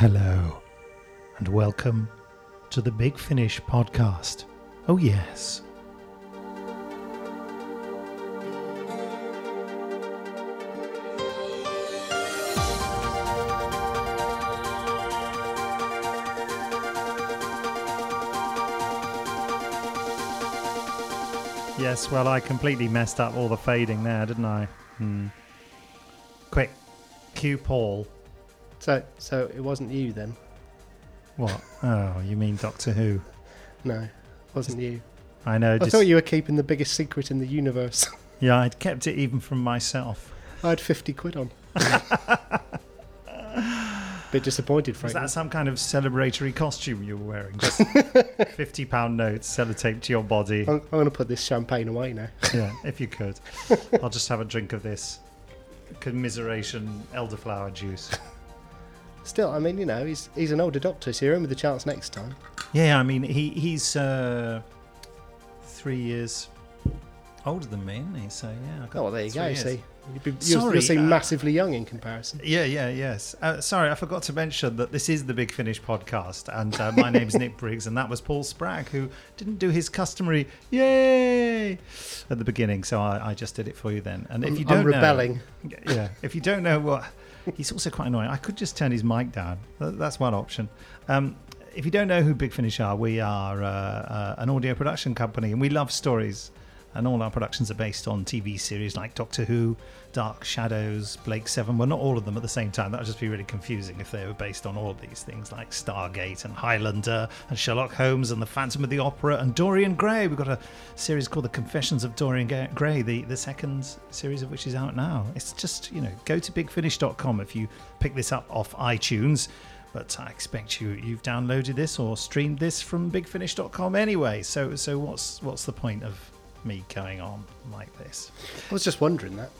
Hello, and welcome to the Big Finish podcast. Oh, yes. Yes, well, I completely messed up all the fading there, didn't I? Hmm. Quick, cue Paul. So, so it wasn't you then? What? Oh, you mean Doctor Who? No, it wasn't you. I know. I Just, thought you were keeping the biggest secret in the universe. Yeah, I'd kept it even from myself. I had 50 quid on. Bit disappointed, Was frankly. that some kind of celebratory costume you were wearing? Just fifty pound notes sellotaped to your body. I'm, I'm going to put this champagne away now. Yeah, if you could. I'll just have a drink of this commiseration elderflower juice. Still, I mean, you know, he's he's an older doctor, so you're in with a chance next time. Yeah, I mean he he's uh, three years older than me, isn't he? So yeah. Oh, well, there you go. years. See, You'd be, you'll, Sorry, you'll seem uh, massively young in comparison. Yeah, yeah, yes. Uh, sorry, I forgot to mention that this is the Big Finish podcast, and uh, my name's Nick Briggs, and that was Paul Spragg, who didn't do his customary "yay" at the beginning, so I, I just did it for you then. And if I'm, you don't I'm rebelling. know, yeah, if you don't know what, he's also quite annoying. I could just turn his mic down. That's one option. Um, if you don't know who Big Finish are, we are uh, uh, an audio production company, and we love stories. And all our productions are based on TV series like Doctor Who, Dark Shadows, Blake Seven. Well, not all of them at the same time. That would just be really confusing if they were based on all these things like Stargate and Highlander and Sherlock Holmes and The Phantom of the Opera and Dorian Gray. We've got a series called The Confessions of Dorian Gray, the, the second series of which is out now. It's just, you know, go to bigfinish.com if you pick this up off iTunes. But I expect you you've downloaded this or streamed this from bigfinish.com anyway. So so what's what's the point of me going on like this? I was just wondering that.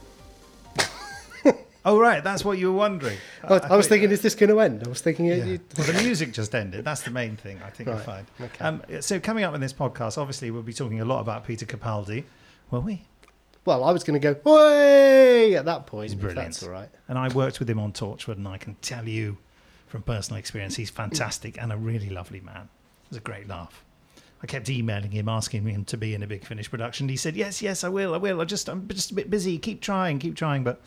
Oh right, that's what you were wondering. I, was- I was thinking, is this going to end? I was thinking, Yeah. it, Well, the music just ended. That's the main thing. I think you'll Right, find. okay. Um, so coming up in this podcast, obviously we'll be talking a lot about Peter Capaldi, will we? well, I was going to go, way at that point. He's brilliant. That's all right. And I worked with him on Torchwood, and I can tell you from personal experience, he's fantastic and a really lovely man. It was a great laugh. I kept emailing him, asking him to be in a Big Finish production. He said, "Yes, yes, I will, I will. I just, I'm just a bit busy. Keep trying, keep trying." But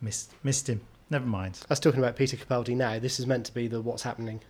missed, missed him. Never mind. I was talking about Peter Capaldi now. This is meant to be the what's happening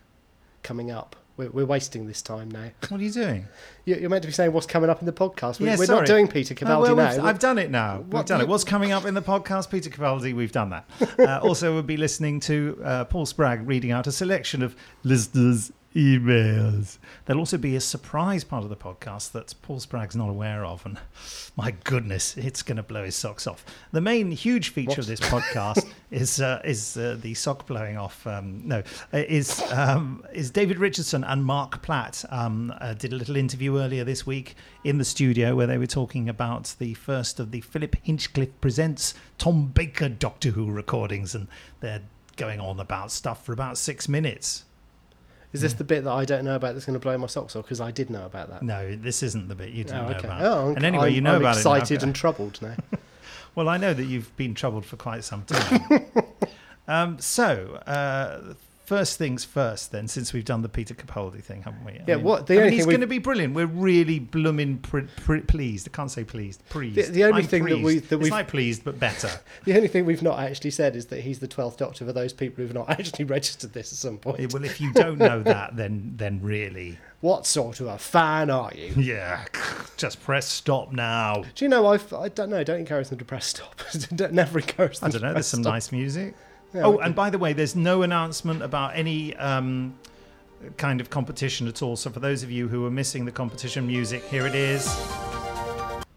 coming up. We're, we're wasting this time now. What are you doing? You- You're meant to be saying what's coming up in the podcast. We're, Yeah, we're sorry. not doing Peter Oh, Capaldi well, now. I've done it now. We've What done do it. What's coming up in the podcast, Peter Capaldi? We've done that. Uh, also, we'll be listening to uh, Paul Spragg reading out a selection of listeners' emails. There'll also be a surprise part of the podcast that Paul Spragg's not aware of, and my goodness, it's going to blow his socks off. The main huge feature What? of this podcast is uh, is uh, the sock blowing off. Um, no, uh, is um, is David Richardson and Marc Platt um, uh, did a little interview earlier this week in the studio where they were talking about the first of the Philip Hinchcliffe presents Tom Baker Doctor Who recordings, and they're going on about stuff for about six minutes. Is this the bit that I don't know about that's going to blow my socks off? Because I did know about that. No, this isn't the bit you didn't Oh, know about. Oh, And anyway, I'm, you know I'm about it now. excited and troubled now. Well, I know that you've been troubled for quite some time. um, so, uh, first things first, then, since we've done the Peter Capaldi thing, haven't we? I Yeah, what- the I only mean, he's going to be brilliant. We're really blooming pr- pr- pleased. I can't say pleased. Pleased. The- the only I'm thing that we- pleased. that we've- like pleased, but better. the only thing we've not actually said is that he's the 12th Doctor for those people who've not actually registered this at some point. well, if you don't know that, then then really, What sort of a fan are you? yeah, just press stop now. Do you know, I've, I don't know, don't encourage them to press stop. Don't- Never encourage them I don't know. There's some stop. nice music. Yeah, oh, and by the way, there's no announcement about any um, kind of competition at all. So for those of you who are missing the competition music, here it is.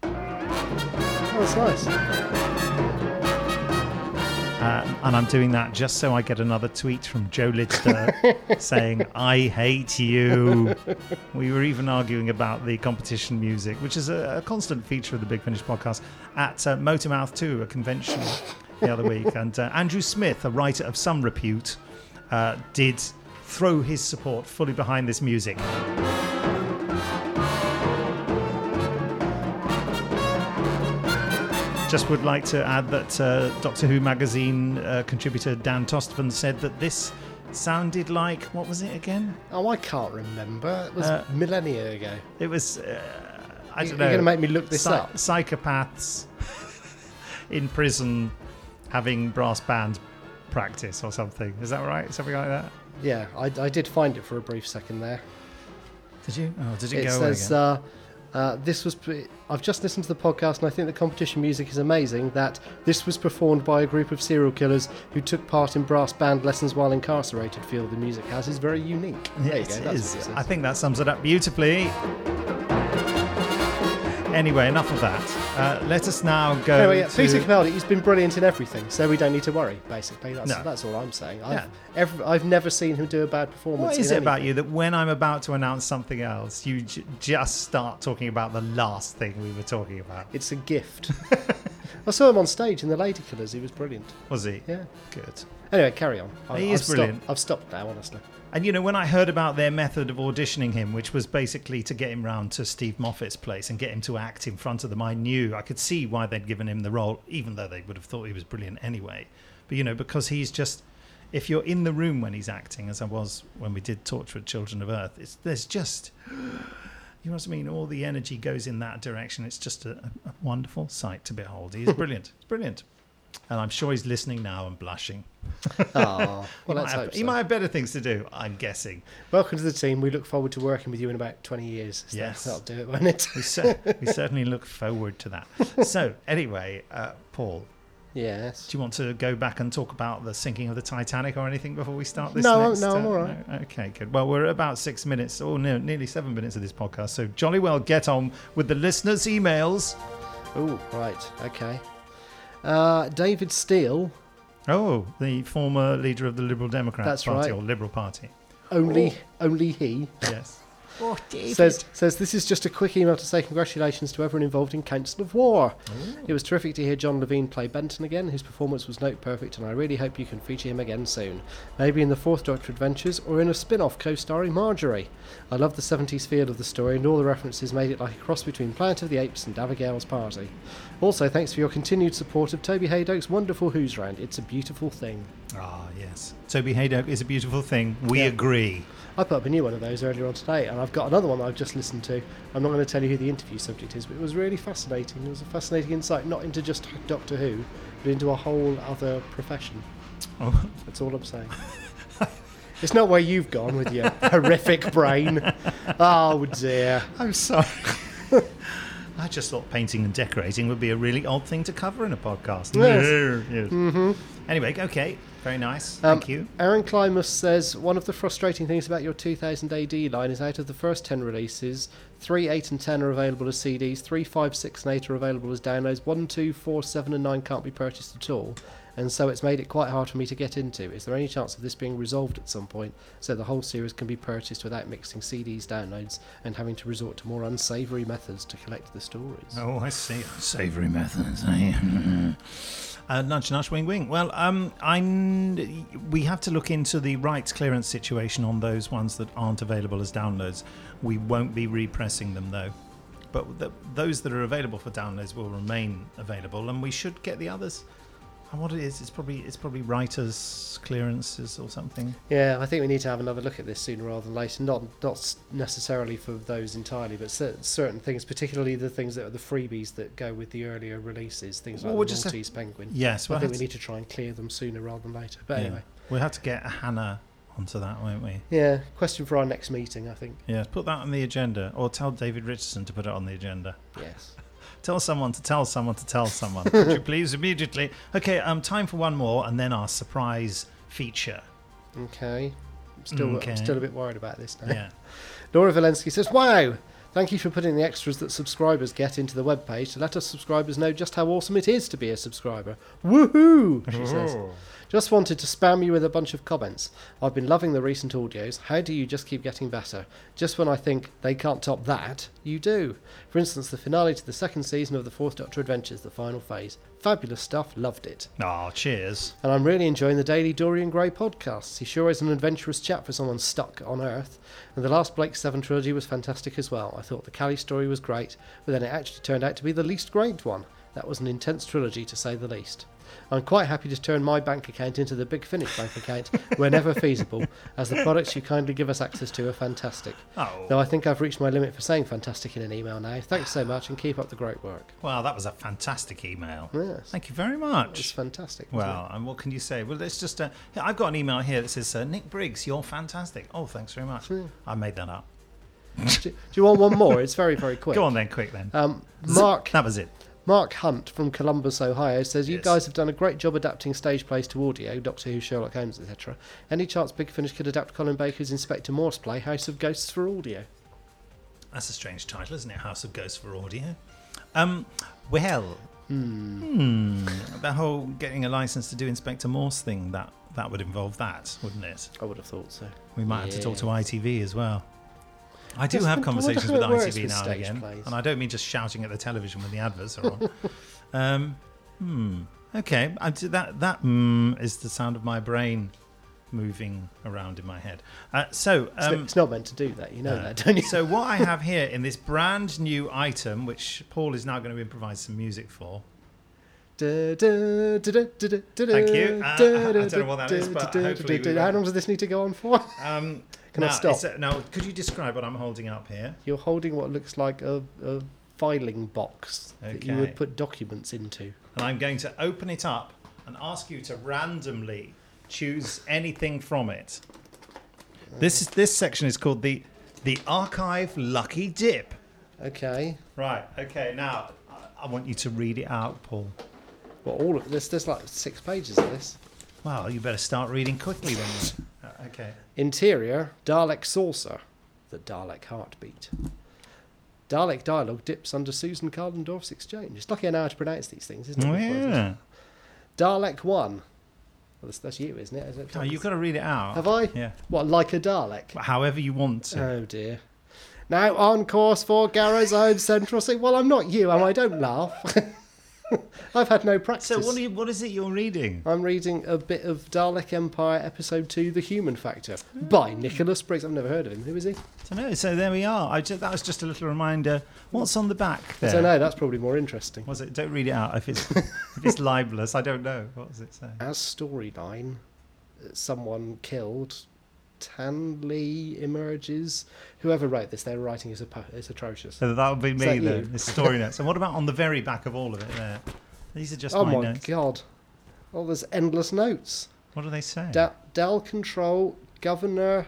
Oh, that's nice. Uh, and I'm doing that just so I get another tweet from Joe Lidster saying, I hate you. We were even arguing about the competition music, which is a, a constant feature of the Big Finish podcast, at uh, Motormouth 2, a convention the other week. And uh, Andrew Smith, a writer of some repute, uh, did throw his support fully behind this music. Just would like to add that uh, Doctor Who magazine uh, contributor Dan Tostevin said that this sounded like what was it again? Oh, I can't remember. It was Uh, millennia ago. It was. Uh, I You- don't know You're going to make me look this Psy- up. Psychopaths in prison having brass band practice or something. Is that right? Something like that. Yeah, I, I did find it for a brief second there. Did you? Oh, did it, It go away says, again? uh, uh, this was. I've just listened to the podcast and I think the competition music is amazing. That this was performed by a group of serial killers who took part in brass band lessons while incarcerated. Feel the music has is very unique. there you Yes, go. it That's what it I think that sums it up beautifully. Anyway, enough of that. Uh, let us now go Anyway, yeah, to... Peter Capaldi, he's been brilliant in everything, so we don't need to worry. Basically, that's No. that's all I'm saying. I've, Yeah. every, I've never seen him do a bad performance. What is it about you that when I'm about to announce something else, you j- just start talking about the last thing we were talking about? It's a gift. I saw him on stage in the Lady Killers. He was brilliant. Was he? Yeah. Good. Anyway, carry on. I, He I've is brilliant. Stopped, I've stopped now, honestly. And you know, when I heard about their method of auditioning him, which was basically to get him round to Steve Moffat's place and get him to act in front of them, I knew I could see why they'd given him the role, even though they would have thought he was brilliant anyway. But you know, because he's just, if you're in the room when he's acting, as I was when we did Torchwood Children of Earth, it's there's just, you know what I mean? All the energy goes in that direction. It's just a, a wonderful sight to behold. He is brilliant. It's brilliant. And I'm sure he's listening now and blushing. Oh, well, he, might let's have, hope he might have better things to do, I'm guessing. Welcome to the team. We look forward to working with you in about 20 years. So Yes. That'll do it, won't it? We, cer- we certainly look forward to that. So, anyway, uh, Paul, yes. do you want to go back and talk about the sinking of the Titanic or anything before we start this? No, next, no, I'm uh, all right. no? Okay, good. Well, we're at about six minutes, or no, nearly seven minutes of this podcast. So, jolly well get on with the listeners' emails. Oh, right. Okay. Uh, David Steele, Oh, the former leader of the Liberal Democrat That's Party right. or Liberal Party. only only he, Yes. Oh, says says this is just a quick email to say congratulations to everyone involved in Council of War. It was terrific to hear John Levene play Benton again. His performance was note perfect, and I really hope you can feature him again soon. Maybe in the Fourth Doctor Adventures or in a spin off co starring Marjorie. I love the 70s feel of the story, and all the references made it like a cross between Planet of the Apes and Abigail's Party. Also, thanks for your continued support of Toby Hadoke's wonderful Who's Round. It's a beautiful thing. Ah, yes. Toby Hadoke is a beautiful thing. We Yeah. agree. I put up a new one of those earlier on today, and I've got another one that I've just listened to. I'm not going to tell you who the interview subject is, but it was really fascinating. It was a fascinating insight, not into just Doctor Who, but into a whole other profession. Oh, That's all I'm saying. it's not where you've gone with your horrific brain. Oh dear. I'm sorry. I just thought painting and decorating would be a really odd thing to cover in a podcast. Yes. Yes. Mm-hmm. Anyway, okay. Very nice. Um, Thank you. Aaron Climus says one of the frustrating things about your 2000 AD line is out of the first 10 releases, 3, 8, and 10 are available as CDs, 3, 5, 6, and 8 are available as downloads, 1, 2, 4, 7, and 9 can't be purchased at all. And so it's made it quite hard for me to get into. Is there any chance of this being resolved at some point so the whole series can be purchased without mixing CDs, downloads, and having to resort to more unsavoury methods to collect the stories? Oh, I see. Savoury methods. eh? uh, nudge, nudge, wing, wing. Well, um, I'm. We have to look into the rights clearance situation on those ones that aren't available as downloads. We won't be repressing them though, but the, those that are available for downloads will remain available, and we should get the others. And what it is, it's probably it's probably writers' clearances or something. Yeah, I think we need to have another look at this sooner rather than later. Not not necessarily for those entirely, but cer- certain things, particularly the things that are the freebies that go with the earlier releases, things like Well, we'll the Maltese Penguin. Yes, I think we need to try and clear them sooner rather than later. But yeah. anyway, we'll have to get Hannah onto that, won't we? yeah, question for our next meeting, I think. Yeah, put that on the agenda, or tell David Richardson to put it on the agenda. Yes. Tell someone to tell someone to tell someone. Could you please immediately? Okay, um, time for one more, and then our surprise feature. Okay. I'm still, Okay. I'm still a bit worried about this now. Yeah. Laura Valensky says, Wow! Thank you for putting the extras that subscribers get into the webpage to let us subscribers know just how awesome it is to be a subscriber. Woohoo! She says. Just wanted to spam you with a bunch of comments. I've been loving the recent audios. How do you just keep getting better? Just when I think they can't top that, you do. For instance, the finale to the second season of the Fourth Doctor Adventures, the final phase. Fabulous stuff, loved it. Oh, cheers. And I'm really enjoying the daily Dorian Gray podcasts. He sure is an adventurous chap for someone stuck on Earth. And the last Blake Seven trilogy was fantastic as well. I thought the Cally story was great, but then it actually turned out to be the least great one. That was an intense trilogy to say the least. I'm quite happy to turn my bank account into the Big Finish bank account whenever feasible, as the products you kindly give us access to are fantastic. Oh, Though I think I've reached my limit for saying fantastic in an email now. Thanks so much and keep up the great work. well, that was a fantastic email. Yes. Thank you very much. It's fantastic. Well, and what can you say? Well, it's just, uh, I've got an email here that says, uh, "Nick Briggs, you're fantastic." Oh, thanks very much. Yeah. I made that up. Do, do you want one more? It's very, very quick. Go on then, quick then. Um, Mark That was it. Mark Hunt from Columbus, Ohio says, You Yes. guys have done a great job adapting stage plays to audio, Doctor Who, Sherlock Holmes, etc. Any chance Big Finish could adapt Colin Baker's Inspector Morse play, House of Ghosts for audio? That's a strange title, isn't it? House of Ghosts for audio. Um, well, hmm. the whole getting a license to do Inspector Morse thing that that would involve that, wouldn't it? I would have thought so. We might have to talk to ITV as well. I do have conversations with ITV now and again, plays. and I don't mean just shouting at the television when the adverts are on. um, hmm. Okay. I that that mm is the sound of my brain moving around in my head. Uh, so. It's, Um, it's not meant to do that, you know no. that, don't you? so what I have here in this brand new item, which Paul is now going to improvise some music for. Thank you. Uh, I don't know what that is, but hopefully How long does this need to go on for? Um, Can I now, stop? is now, could you describe what I'm holding up here? You're holding what looks like a, a filing box that you would put documents into. and I'm going to open it up and ask you to randomly choose anything from it. This is this section is called the the archive lucky dip. Okay. Right. Okay. Now I- I want you to read it out, Paul. Well, all of this, there's like six pages of this. Well, you better start reading quickly then. Uh, okay. Interior, Dalek saucer. The Dalek heartbeat. Dalek dialogue dips under Susan Kalendorf's exchange. It's lucky I know how to pronounce these things, isn't it? Oh yeah. Dalek 1. Well, that's, that's you, isn't it? Is it Oh, you've got to read it out. Have I? Yeah. What, like a Dalek? However you want to. Oh dear. Now on course for Garrow's own central seat. Well, I'm not you, and I? Don't laugh. I've had no practice. so what, are you, what is it you're reading? I'm reading a bit of Dalek Empire Episode 2 The Human Factor by hmm. Nicholas Briggs. I've never heard of him. Who is he? I don't know. So there we are. I just, that was just a little reminder. What's on the back there? I don't know. That's probably more interesting. Was it? Don't read it out. If it's if it's libelous, I don't know. What does it say? As storyline, uh, someone killed. Tan Lee emerges. Whoever wrote this, their writing is, apo- is atrocious. So that would be me that then. story notes. And what about on the very back of all of it there? These are just oh my, my notes. god. Oh, there's endless notes. What do they say? Da- Dell Control, Governor.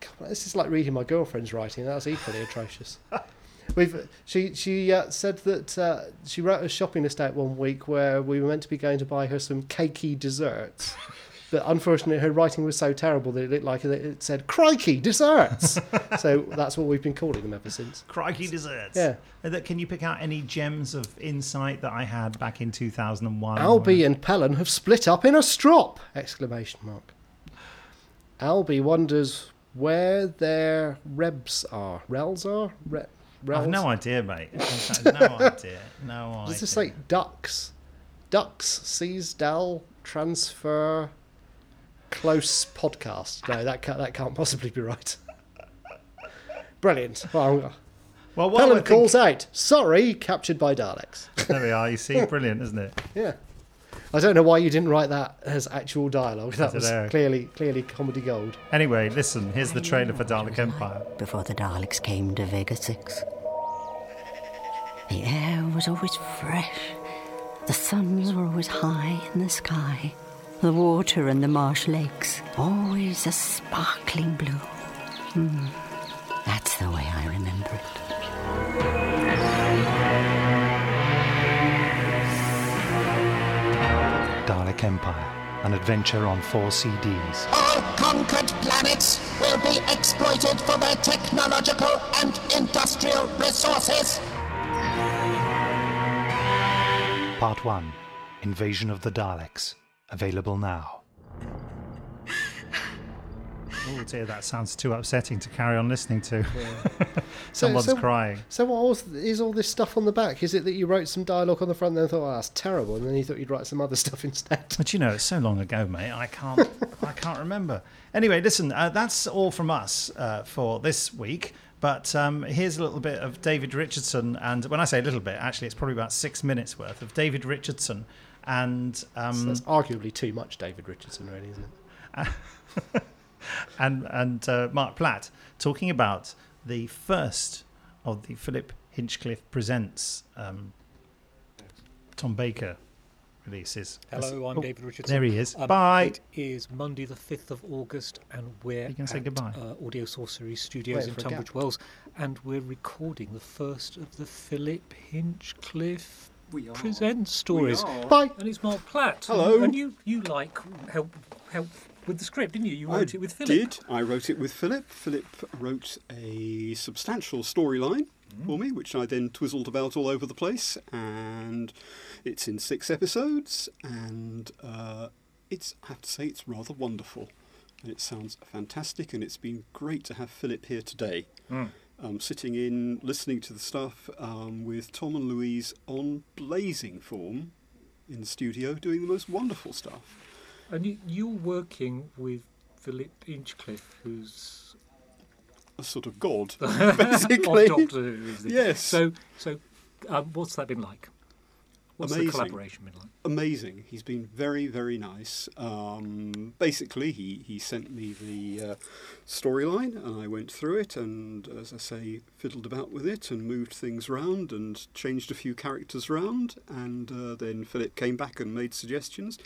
God, This is like reading my girlfriend's writing. That's equally atrocious. We've she she uh, said that uh, she wrote a shopping list out one week where we were meant to be going to buy her some cakey desserts, but unfortunately her writing was so terrible that it looked like it said "crikey desserts." so that's what we've been calling them ever since. Crikey desserts. Yeah. Uh, that- Can you pick out any gems of insight that I had back in 2001? Albie and Pellon have split up in a strop! Exclamation mark. Albie wonders where their rebs are. Rels are? Re- I have no idea, mate. No idea. No idea. Does this like ducks? Ducks, sees Dell, transfer, close podcast. No, that can't, that can't possibly be right. Brilliant. Well, well, what Pellon calls out, sorry, captured by Daleks. There we are. You see, brilliant, isn't it? Yeah. I don't know why you didn't write that as actual dialogue. That was dunno. clearly clearly comedy gold. Anyway, listen. Here's the trailer for Dalek Empire. before the Daleks came to Vega 6. The air was always fresh. The suns were always high in the sky. The water and the marsh lakes, always a sparkling blue. Hmm. That's the way I remember it. Dalek Empire, an adventure on four CDs. All conquered planets will be exploited for their technological and industrial resources. Part 1 Invasion of the Daleks. Available now. Oh dear, that sounds too upsetting to carry on listening to. So- Someone's so- crying. So what was, is all this stuff on the back? Is it that you wrote some dialogue on the front and then thought, oh, that's terrible, and then you thought you'd write some other stuff instead? But you know, it's so long ago, mate. I can't, I can't remember. Anyway, listen, uh, that's all from us uh, for this week. But But um, here's a little bit of David Richardson, and when I say a little bit, actually, it's probably about six minutes worth of David Richardson and um, So that's arguably too much David Richardson, really, isn't it? and and uh, Marc Platt talking about the first of the Philip Hinchcliffe presents um, Tom Baker releases. Hello, I'm Oh, David Richardson. There he is. Um, Bye. It is Monday, the 5th of August, and we're You can say at goodbye. Uh, Audio Sorcery Studios Wait in Tunbridge. Wells, and we're recording the first of the Philip Hinchcliffe We are. Presents stories. We are. Bye. And it's Marc Platt. Hello. And you, you like help help with the script, didn't you? You I wrote it with Philip. did. I wrote it with Philip. Philip wrote a substantial storyline for me, which I then twizzled about all over the place, and it's in six episodes, and uh, it's I have to say it's rather wonderful, and it sounds fantastic, and it's been great to have Philip here today. Um, sitting in, listening to the stuff um, with Tom and Louise on blazing form in the studio, doing the most wonderful stuff. And you, you're working with Philip Hinchcliffe, who's A sort of god, of basically. Doctor Who. Yes. So, so um, what's that been like? What's Amazing. the collaboration been like? amazing. He's been very, very nice. Um, basically, he, he sent me the uh, storyline, and I went through it, and as I say, fiddled about with it, and moved things around, and changed a few characters around, and uh, then Philip came back and made suggestions,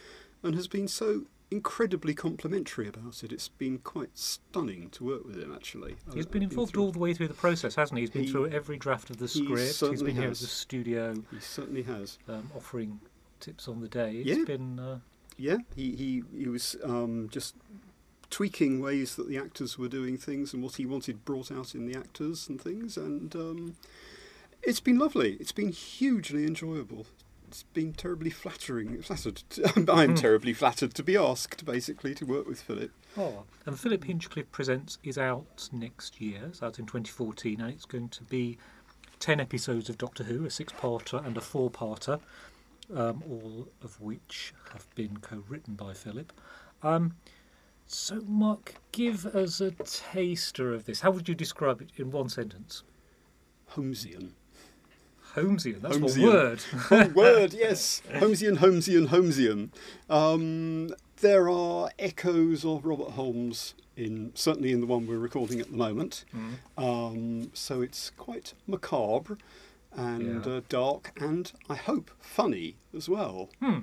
and has been so incredibly complimentary about it. It's been quite stunning to work with him, actually. He's been involved through- all the way through the process, hasn't he? He's been He- through every draft of the he script. He's been here at has. the studio He certainly has. um, offering tips on the day. It's Yeah. been uh, Yeah, he he, he was um, just tweaking ways that the actors were doing things and what he wanted brought out in the actors and things, and um, it's been lovely. It's been hugely enjoyable. It's been terribly flattering. Flattered. I'm terribly flattered to be asked, basically, to work with Philip. oh, and Philip Hinchcliffe Presents is out next year. It's out in 2014, and it's going to be 10 episodes of Doctor Who, a six-parter and a four-parter, um, all of which have been co-written by Philip. Um, so, Marc, give us a taster of this. How would you describe it in one sentence? Holmesian. Holmesian, that's Holmesian. word. One word, yes. Holmesian, Holmesian, Holmesian. Um, there are echoes of Robert Holmes in certainly in the one we're recording at the moment. Um, so it's quite macabre and Yeah. uh, dark and I hope funny as well. Hmm.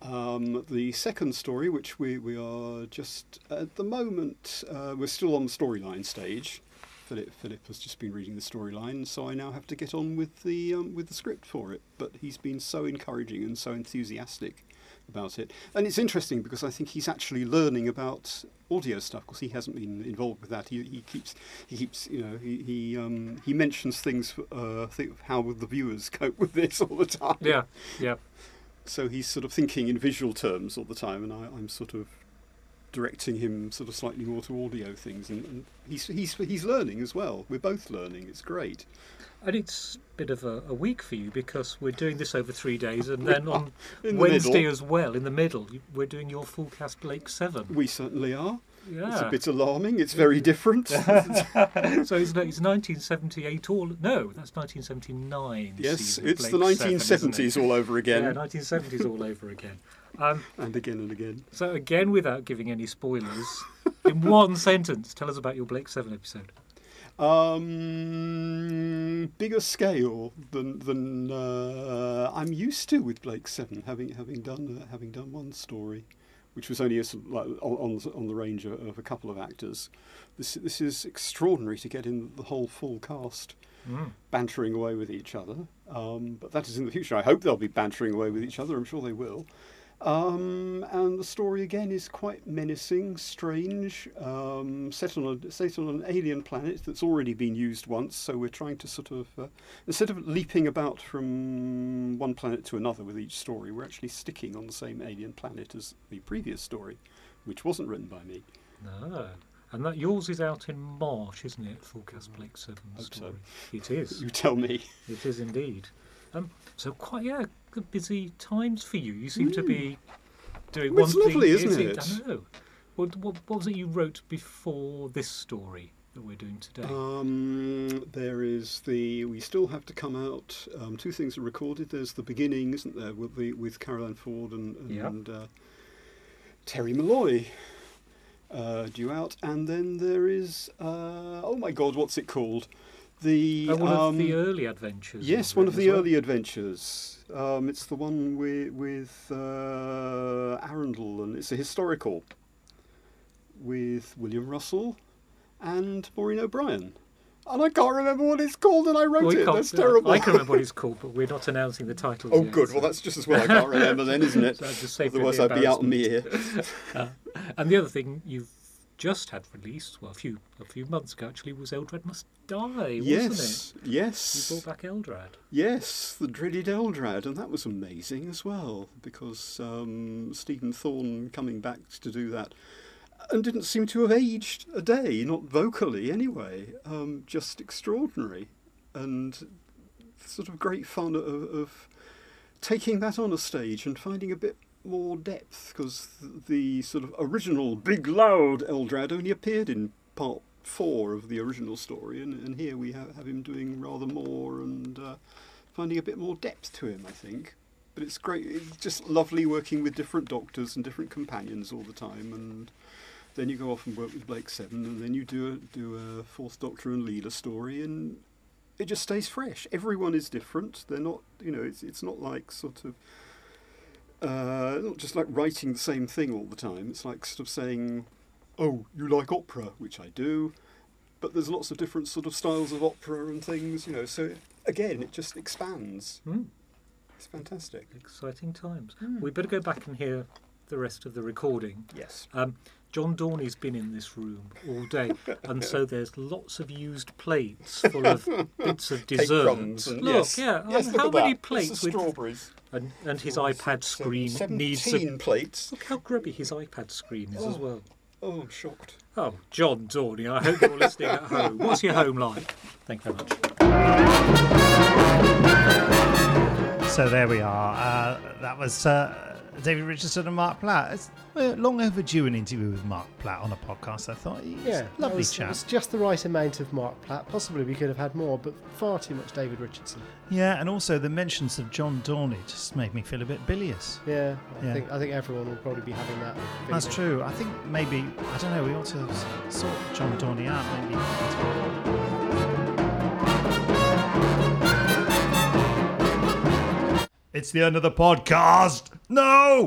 Um, the second story, which we, we are just at the moment, uh, we're still on the storyline stage. Philip Philip has just been reading the storyline, so I now have to get on with the um, with the script for it. But he's been so encouraging and so enthusiastic about it, and it's interesting because I think he's actually learning about audio stuff because he hasn't been involved with that. He, he keeps he keeps you know he he um, he mentions things uh, think how would the viewers cope with this all the time. Yeah, yeah. So he's sort of thinking in visual terms all the time, and I, I'm sort of directing him sort of slightly more to audio things, and, and he's he's he's learning as well. We're both learning. It's great. And it's a bit of a, a week for you because we're doing this over three days, and then on the Wednesday middle. as well, in the middle, we're doing your full cast Blake Seven. We certainly are. Yeah. It's a bit alarming. It's very different. so it's, it's 1978 all. No, that's 1979. yes, it's the Blake Seven, 1970s it? all over again, Yeah, 1970s all over again. Um, and again and again. so again, without giving any spoilers, in one sentence, tell us about your Blake Seven episode. Um, bigger scale than than uh, I'm used to with Blake Seven, having having done uh, having done one story, which was only a, like, on on on the range of, of a couple of actors. This this is extraordinary to get in the whole full cast bantering away with each other. Um, but that is in the future. I hope they'll be bantering away with each other. I'm sure they will. Um, and the story again is quite menacing, strange, um, set on a set on an alien planet that's already been used once. So we're trying to sort of uh, instead of leaping about from one planet to another with each story, we're actually sticking on the same alien planet as the previous story, which wasn't written by me. No. And that yours is out in March, isn't it? Full cast Blake Seven Hope so. story. It is. You tell me. It is indeed. Um, so quite yeah, good busy times for you. You seem to be doing Well, one it's lovely, thing. isn't is it? I know. What, what, what was it you wrote before this story? that we're doing today? Um, there is the. We still have to come out. Um, two things are recorded. There's the beginning, isn't there, with the with Caroline Ford and and, Yeah. and uh, Terry Molloy uh, due out, and then there is. Uh, oh my God, what's it called? The oh, one um, of the early adventures. Yes, one of the well. early adventures. Um, it's the one with with uh, Arundel, and it's a historical with William Russell and Maureen O'Brien. And I can't remember what it's called, and I wrote Well, we it. That's terrible. I can remember what it's called, but we're not announcing the title. oh, yet, good. so- Well, that's just as well. I can't remember then, isn't it? So I'll just save you Otherwise, the I'd be out on the ear. Uh, and the other thing you've just had released, well, a few a few months ago actually, was Eldrad Must Die, wasn't yes, it? yes. You brought back Eldrad. Yes, the dreaded Eldrad, and that was amazing as well because um, Stephen Thorne coming back to do that and didn't seem to have aged a day, not vocally anyway. Um, just extraordinary and sort of great fun of, of taking that on a stage and finding a bit more depth because the sort of original big loud Eldrad only appeared in part four of the original story, and, and here we have, have him doing rather more and uh, finding a bit more depth to him, I think. But it's great. It's just lovely working with different doctors and different companions all the time, and then you go off and work with Blake Seven, and then you do a, do a Fourth Doctor and Leela story, and it just stays fresh. Everyone is different. They're not, you know, it's it's not like sort of. Uh, not just like writing the same thing all the time. It's like sort of saying, "Oh, you like opera," which I do, but there's lots of different sort of styles of opera and things, you know. So again, it just expands. Hmm. It's fantastic. Exciting times. Hmm. We better go back and hear the rest of the recording. Yes. Um, John Dorney's been in this room all day, and so there's lots of used plates full of bits of Cake dessert. and- look, yes. yeah, Yes, look how many that. plates with strawberries. and and his iPad screen needs a, Seventeen plates. look how grubby his iPad screen is as Oh. well. Oh, I'm shocked. Oh, John Dorney, I hope you're listening at home. What's your home like? Thank you very much. So there we are. Uh, that was uh, David Richardson and Marc Platt. It's long overdue an interview with Marc Platt on a podcast. I thought he's Yeah, lovely was, chap. It was just the right amount of Marc Platt. Possibly we could have had more, but far too much David Richardson. Yeah, and also the mentions of John Dorney just made me feel a bit bilious. Yeah, I Yeah. think I think everyone will probably be having that. That's true. I think maybe I don't know. We ought to sort John Dorney out. Maybe. It's the end of the podcast. No.